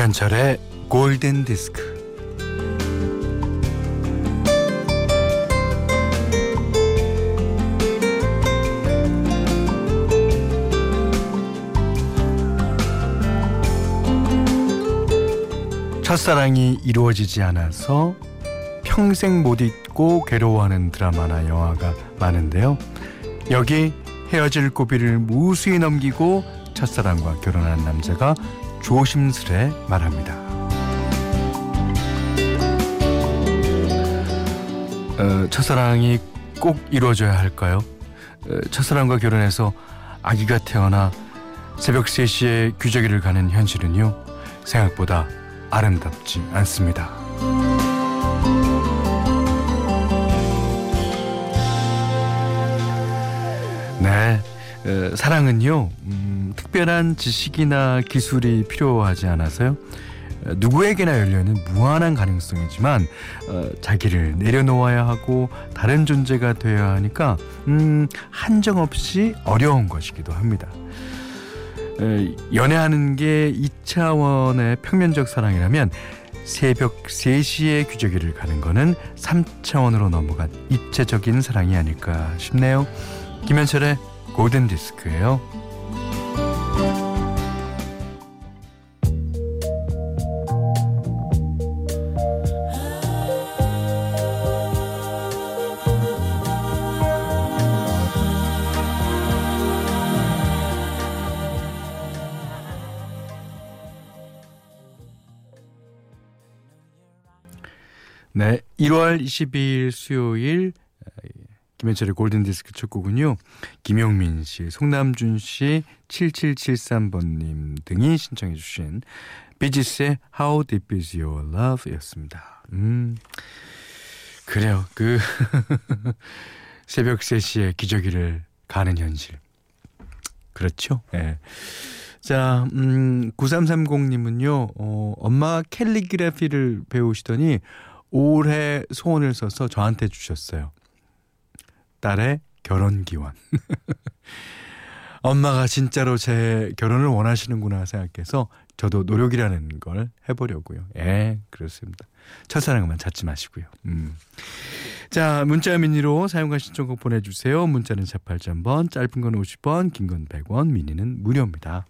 김현철의 골든 디스크. 첫사랑이 이루어지지 않아서 평생 못 잊고 괴로워하는 드라마나 영화가 많은데요. 여기 헤어질 고비를 무수히 넘기고 첫사랑과 결혼한 남자가 조심스레 말합니다. 어, 첫사랑이 꼭 이루어져야 할까요? 어, 첫사랑과 결혼해서 아기가 태어나 새벽 3시에 규저기를 가는 현실은요, 생각보다 아름답지 않습니다. 네, 어, 사랑은요 음, 특별한 지식이나 기술이 필요하지 않아서요 어, 누구에게나 열려있는 무한한 가능성이지만 어, 자기를 내려놓아야 하고 다른 존재가 되어야 하니까 음, 한정 없이 어려운 것이기도 합니다. 에, 연애하는 게 2차원의 평면적 사랑이라면 새벽 3시에 규저기를 가는 거는 3차원으로 넘어간 입체적인 사랑이 아닐까 싶네요. 김현철의 골든 디스크예요. 네, 1월 22일 수요일 김현철의 골든디스크 첫 곡은요. 김용민 씨, 송남준 씨, 7773번님 등이 신청해 주신 비지스의 How Deep Is Your Love 였습니다. 음, 그래요. 그 새벽 3시에 기저귀를 가는 현실. 그렇죠. 예. 네. 자, 음, 9330님은요, 어, 엄마가 캘리그래피를 배우시더니 올해 소원을 써서 저한테 주셨어요. 딸의 결혼 기원. 엄마가 진짜로 제 결혼을 원하시는구나 생각해서 저도 노력이라는 걸 해보려고요. 예, 그렇습니다. 첫사랑만 찾지 마시고요. 음. 자, 문자 미니로 사용과 신청곡 보내주세요. 문자는 48,000번, 짧은 건 50원, 긴 건 100원, 미니는 무료입니다.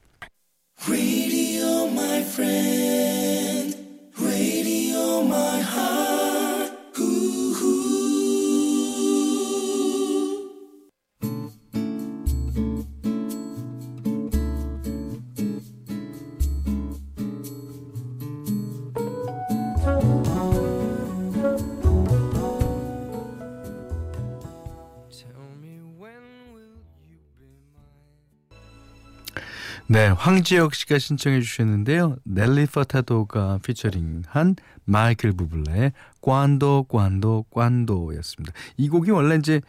네, 황지혁 씨가 신청해 주셨는데요. 넬리 퍼타도가 피처링한 마이클 부블레의 관도 관도 관도였습니다. 이 곡이 원래 이제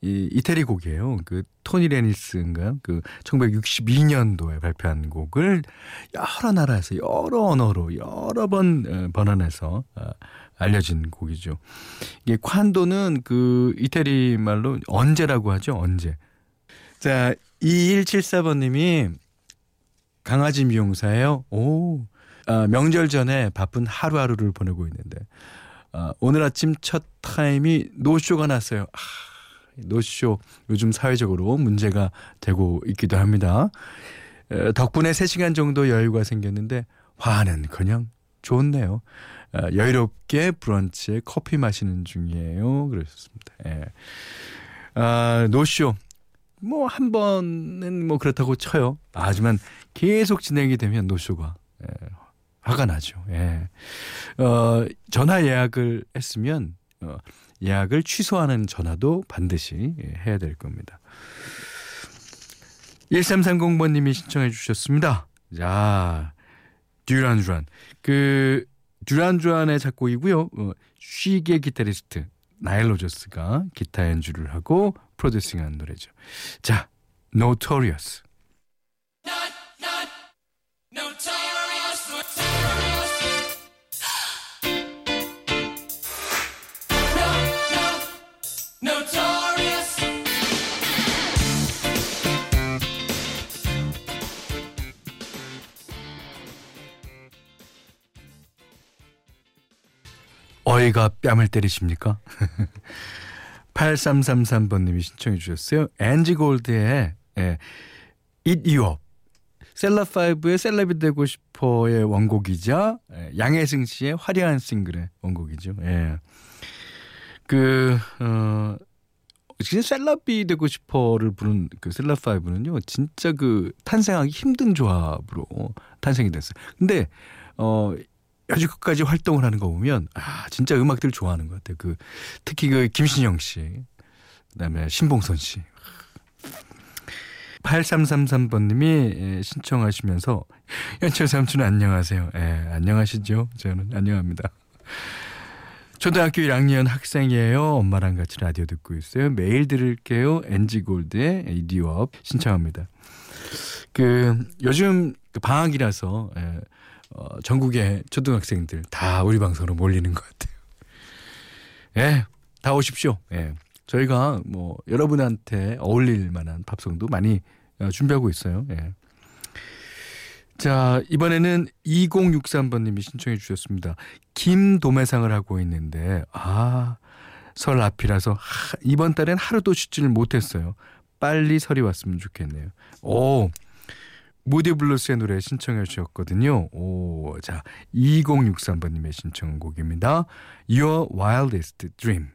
이 이태리 곡이에요. 그 토니 레니스인가요? 그 1962년도에 발표한 곡을 여러 나라에서 여러 언어로 여러 번 어, 번안해서 어, 알려진 곡이죠. 이게 관도는 그 이태리 말로 언제라고 하죠. 언제. 자, 2174번 님이 강아지 미용사예요. 오. 아, 명절 전에 바쁜 하루하루를 보내고 있는데 아, 오늘 아침 첫 타임이 노쇼가 났어요. 아, 노쇼 요즘 사회적으로 문제가 되고 있기도 합니다. 에, 덕분에 3시간 정도 여유가 생겼는데 화는 그냥 좋네요. 아, 여유롭게 브런치에 커피 마시는 중이에요. 그러셨습니다. 예. 아, 노쇼 뭐 한 번은 뭐 그렇다고 쳐요. 하지만 계속 진행이 되면 노쇼가 예, 화가 나죠. 예. 어, 전화 예약을 했으면 어, 예약을 취소하는 전화도 반드시 예, 해야 될 겁니다. 1330번님이 신청해 주셨습니다. 자, 듀란 듀란. 그 듀란 듀란의 작곡이고요. 어, 쉬게 기타리스트 나일 로저스가 기타 연주를 하고 프로듀싱한 노래죠. 자, Notorious. 어이가 뺨을 때리십니까? 8333번님이 신청해 주셨어요. 앤지 골드의 예, Eat You Up. 셀럽5의 셀럽이 되고 싶어의 원곡이자 예, 양혜승 씨의 화려한 싱글의 원곡이죠. 예. 그, 어, 지금 셀럽이 되고 싶어를 부른 그 셀럽5는요, 진짜 그 탄생하기 힘든 조합으로 탄생이 됐어요. 근데, 어, 여지껏까지 활동을 하는 거 보면 아 진짜 음악들 좋아하는 것 같아요. 그 특히 그 김신영 씨, 그다음에 신봉선 씨. 8333번님이 예, 신청하시면서 연철 삼촌 안녕하세요. 예, 안녕하시죠? 저는 안녕합니다. 초등학교 1학년 학생이에요. 엄마랑 같이 라디오 듣고 있어요. 매일 들을게요. 엔지 골드의 이디오업 신청합니다. 그 요즘 그 방학이라서 예, 어, 전국의 초등학생들 다 우리 방송으로 몰리는 것 같아요. 예, 다 오십시오. 예. 저희가 뭐 여러분한테 어울릴 만한 팝송도 많이 어, 준비하고 있어요. 예. 자, 이번에는 2063번님이 신청해 주셨습니다. 김도매상을 하고 있는데, 아, 설 앞이라서 하, 이번 달엔 하루도 쉬지를 못했어요. 빨리 설이 왔으면 좋겠네요. 오, 무디 블루스의 노래 신청해 주셨거든요. 오, 자, 2063번님의 신청곡입니다. Your Wildest Dreams.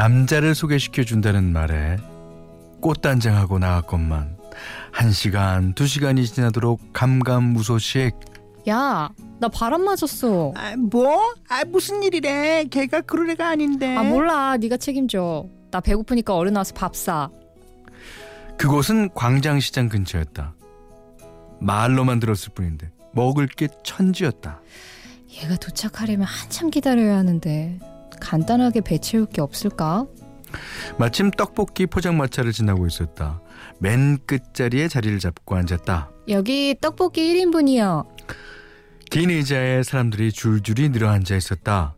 남자를 소개시켜 준다는 말에 꽃단장하고 나왔건만 한 시간 두 시간이 지나도록 감감무소식 야, 나 바람 맞았어. 아, 뭐? 아, 무슨 일이래? 걔가 그럴 애가 아닌데. 아 몰라, 네가 책임져. 나 배고프니까 얼른 와서 밥 사. 그곳은 광장시장 근처였다. 말로만 들었을 뿐인데 먹을 게 천지였다. 얘가 도착하려면 한참 기다려야 하는데 간단하게 배 채울 게 없을까? 마침 떡볶이 포장마차를 지나고 있었다. 맨 끝자리에 자리를 잡고 앉았다. 여기 떡볶이 1인분이요. 긴 의자에 사람들이 줄줄이 늘어 앉아 있었다.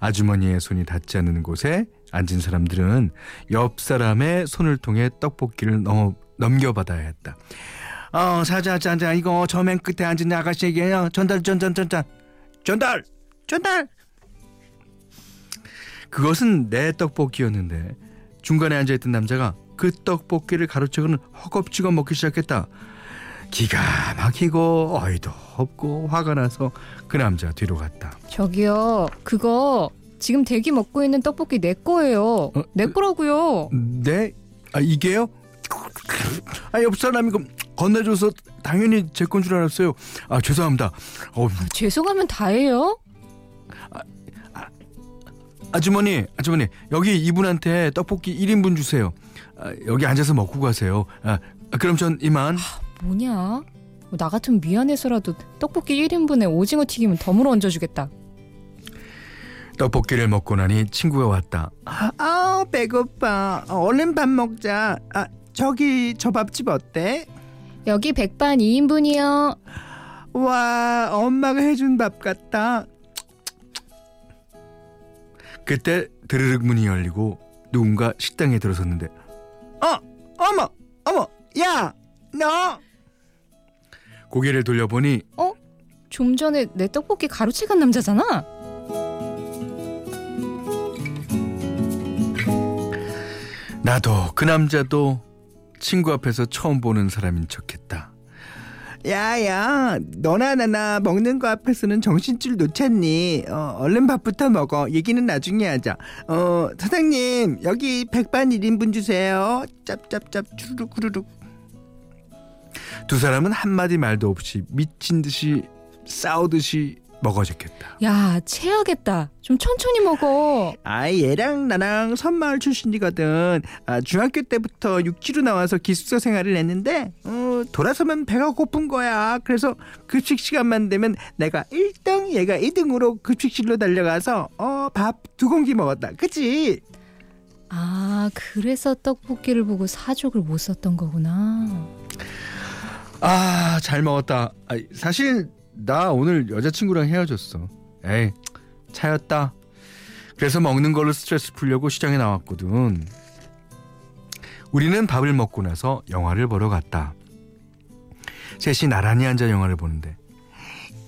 아주머니의 손이 닿지 않는 곳에 앉은 사람들은 옆 사람의 손을 통해 떡볶이를 넘, 넘겨받아야 했다. 어, 사자, 자자, 이거 저 맨 끝에 앉은 아가씨에게요. 전달, 전달, 전달, 전달, 전달. 그것은 내 떡볶이였는데 중간에 앉아있던 남자가 그 떡볶이를 가로채고는 허겁지겁 먹기 시작했다. 기가 막히고 어이도 없고 화가 나서 그 남자 뒤로 갔다. 저기요, 그거 지금 대기 먹고 있는 떡볶이 내 거예요. 어, 내 거라고요. 네? 아 이게요? 아 옆 사람이 그 건네줘서 당연히 제 건 줄 알았어요. 아 죄송합니다. 어, 죄송하면 다예요. 아주머니, 아주머니 여기 이분한테 떡볶이 1인분 주세요. 아, 여기 앉아서 먹고 가세요. 아, 그럼 전 이만. 뭐냐? 나 같으면 미안해서라도 떡볶이 1인분에 오징어 튀김은 덤으로 얹어주겠다. 떡볶이를 먹고 나니 친구가 왔다. 아, 배고파. 어, 얼른 밥 먹자. 아, 저기 저 밥집 어때? 여기 백반 2인분이요. 와, 엄마가 해준 밥 같다. 그때 드르륵 문이 열리고 누군가 식당에 들어섰는데 어, 어머, 어머, 야, 너. 고개를 돌려보니 좀 전에 내 떡볶이 가로채 간 남자잖아. 나도 그 남자도 친구 앞에서 처음 보는 사람인 척했다. 야야, 너나 나나 먹는 거 앞에서는 정신줄 놓쳤니? 어, 얼른 밥부터 먹어. 얘기는 나중에 하자. 어, 사장님, 여기 백반 1인분 주세요. 짭짭짭, 주르륵, 구르륵. 두 사람은 한마디 말도 없이 미친 듯이 싸우듯이 먹어줬겠다. 야, 체하겠다. 좀 천천히 먹어. 아 얘랑 나랑 섬마을 출신이거든. 아, 중학교 때부터 육지로 나와서 기숙사 생활을 했는데 어, 돌아서면 배가 고픈 거야. 그래서 급식 시간만 되면 내가 1등 얘가 2등으로 급식실로 달려가서 어, 밥 두 공기 먹었다. 그치? 아, 그래서 떡볶이를 보고 사족을 못 썼던 거구나. 아, 잘 먹었다. 아, 사실 나 오늘 여자친구랑 헤어졌어. 에이, 차였다. 그래서 먹는 걸로 스트레스 풀려고 시장에 나왔거든. 우리는 밥을 먹고 나서 영화를 보러 갔다. 셋이 나란히 앉아 영화를 보는데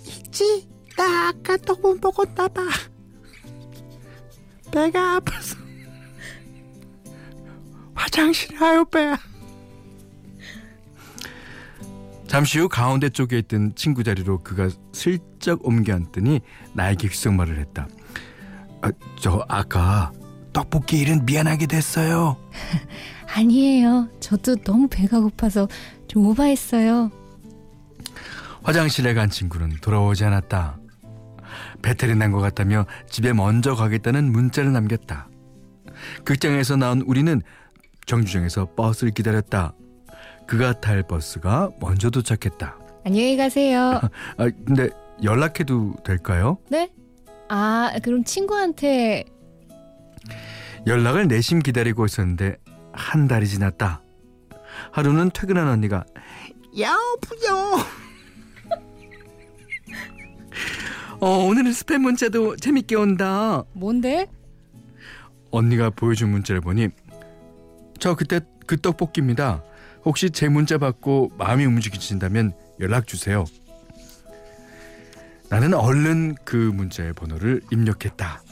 있지? 나 아까 떡국 먹었나 봐. 배가 아파서 화장실 가요 배. 잠시 후 가운데 쪽에 있던 친구 자리로 그가 슬쩍 옮겨 앉더니 나에게 귓속말을 했다. 아, 저 아까 떡볶이 일은 미안하게 됐어요. 아니에요. 저도 너무 배가 고파서 좀 오바했어요. 화장실에 간 친구는 돌아오지 않았다. 배탈이 난 것 같다며 집에 먼저 가겠다는 문자를 남겼다. 극장에서 나온 우리는 정류장에서 버스를 기다렸다. 그가 탈 버스가 먼저 도착했다. 안녕히 가세요. 아, 근데 연락해도 될까요? 네? 아, 그럼 친구한테 연락을 내심 기다리고 있었는데 한 달이 지났다. 하루는 퇴근한 언니가 여보요. 어, 오늘은 스팸 문자도 재밌게 온다. 뭔데? 언니가 보여준 문자를 보니 저 그때 그 떡볶이입니다. 혹시 제 문자 받고 마음이 움직이신다면 연락 주세요. 나는 얼른 그 문자의 번호를 입력했다.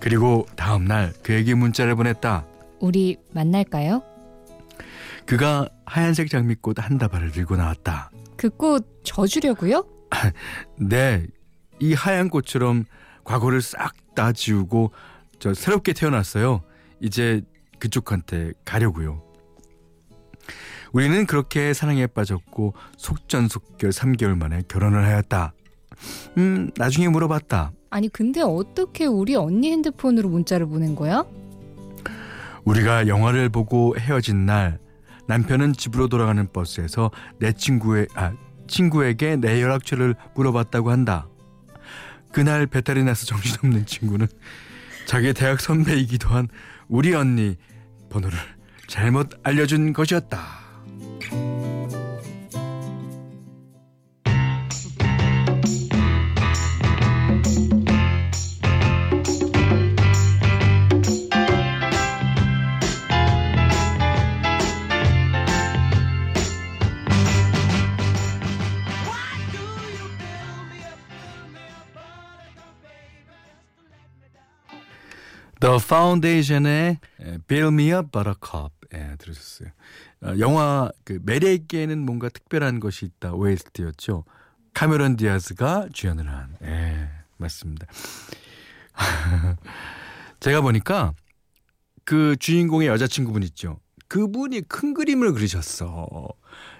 그리고 다음 날 그에게 문자를 보냈다. 우리 만날까요? 그가 하얀색 장미꽃 한 다발을 들고 나왔다. 그 꽃 져주려고요? 네, 이 하얀 꽃처럼 과거를 싹 다 지우고 저 새롭게 태어났어요. 이제 그쪽한테 가려고요. 우리는 그렇게 사랑에 빠졌고 속전속결 3개월 만에 결혼을 하였다. 음, 나중에 물어봤다. 아니 근데 어떻게 우리 언니 핸드폰으로 문자를 보낸 거야? 우리가 영화를 보고 헤어진 날 남편은 집으로 돌아가는 버스에서 내 친구의 아 친구에게 내 연락처를 물어봤다고 한다. 그날 배탈이 나서 정신없는 친구는 자기 대학 선배이기도 한 우리 언니 번호를 잘못 알려준 것이었다. The Foundation의 Build Me a Buttercup 예, 들으셨어요. 어, 영화 그 매력에는 뭔가 특별한 것이 있다 OST였죠. 카메론 디아스가 주연을 한 예, 맞습니다. 제가 보니까 그 주인공의 여자친구분 있죠. 그분이 큰 그림을 그리셨어.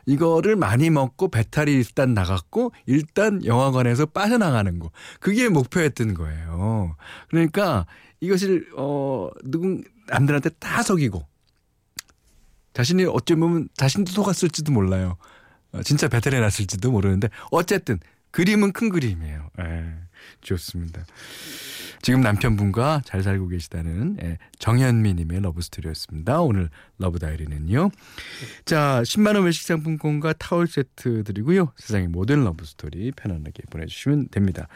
이거를 많이 먹고 배탈이 일단 나갔고 일단 영화관에서 빠져나가는 거. 그게 목표였던 거예요. 그러니까 이것을 어 누군 남들한테 다 속이고 자신이 어쩌면 자신도 속았을지도 몰라요. 어, 진짜 배탈이 났을지도 모르는데 어쨌든 그림은 큰 그림이에요. 예, 좋습니다. 지금 남편분과 잘 살고 계시다는 예, 정현미님의 러브스토리였습니다. 오늘 러브다이리는요. 자, 10만원 외식 상품권과 타월 세트 드리고요. 세상의 모든 러브스토리 편안하게 보내주시면 됩니다.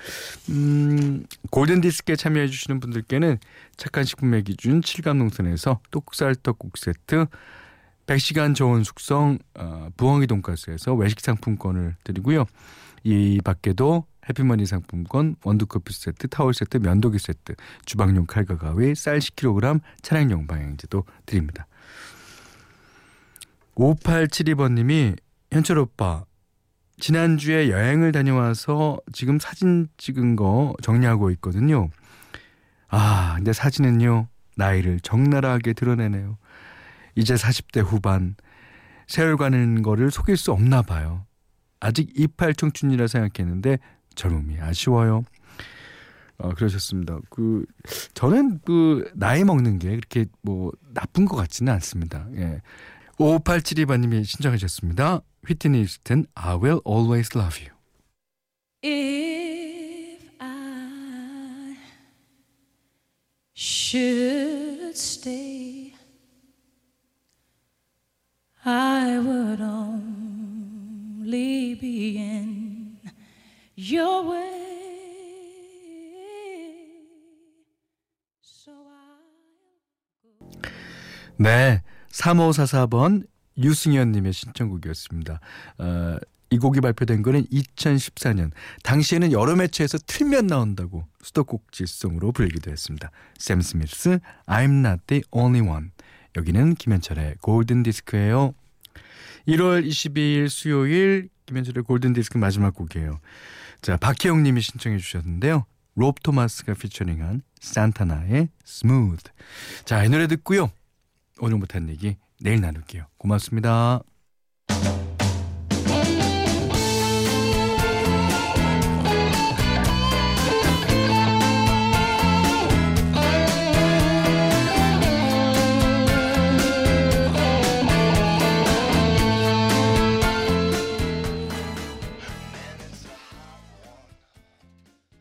음, 골든디스크에 참여해주시는 분들께는 착한 식품의 기준 7감농선에서 똑살 떡국 세트 100시간 저온 숙성 어, 부엉이 돈가스에서 외식 상품권을 드리고요. 이 밖에도 해피머니 상품권, 원두커피 세트, 타월 세트, 면도기 세트, 주방용 칼과 가위, 쌀 10kg, 차량용 방향제도 드립니다. 5872번님이 현철 오빠 지난주에 여행을 다녀와서 지금 사진 찍은 거 정리하고 있거든요. 아, 근데 사진은요, 나이를 적나라하게 드러내네요. 이제 40대 후반, 세월 가는 거를 속일 수 없나 봐요. 아직 이팔 청춘이라 생각했는데 젊음이 아쉬워요. 어, 그러셨습니다. 그, 저는 그, 나이 먹는 게 그렇게 뭐, 나쁜 것 같지는 않습니다. 예. 5872번님이 신청하셨습니다. 휘트니 스튼 I will always love you. If I should stay, I would only be in your way. So I 네. 3544번 유승현님의 신청곡이었습니다. 어, 이 곡이 발표된 거는 2014년. 당시에는 여러 매체에서 틀면 나온다고 수도꼭지송으로 불리기도 했습니다. 샘 스미스, I'm not the only one. 여기는 김현철의 골든 디스크예요. 1월 22일 수요일 김현철의 골든 디스크 마지막 곡이에요. 자, 박혜영 님이 신청해 주셨는데요. 롭 토마스가 featuring한 산타나의 Smooth. 자, 이 노래 듣고요. 오늘 못한 얘기 내일 나눌게요. 고맙습니다.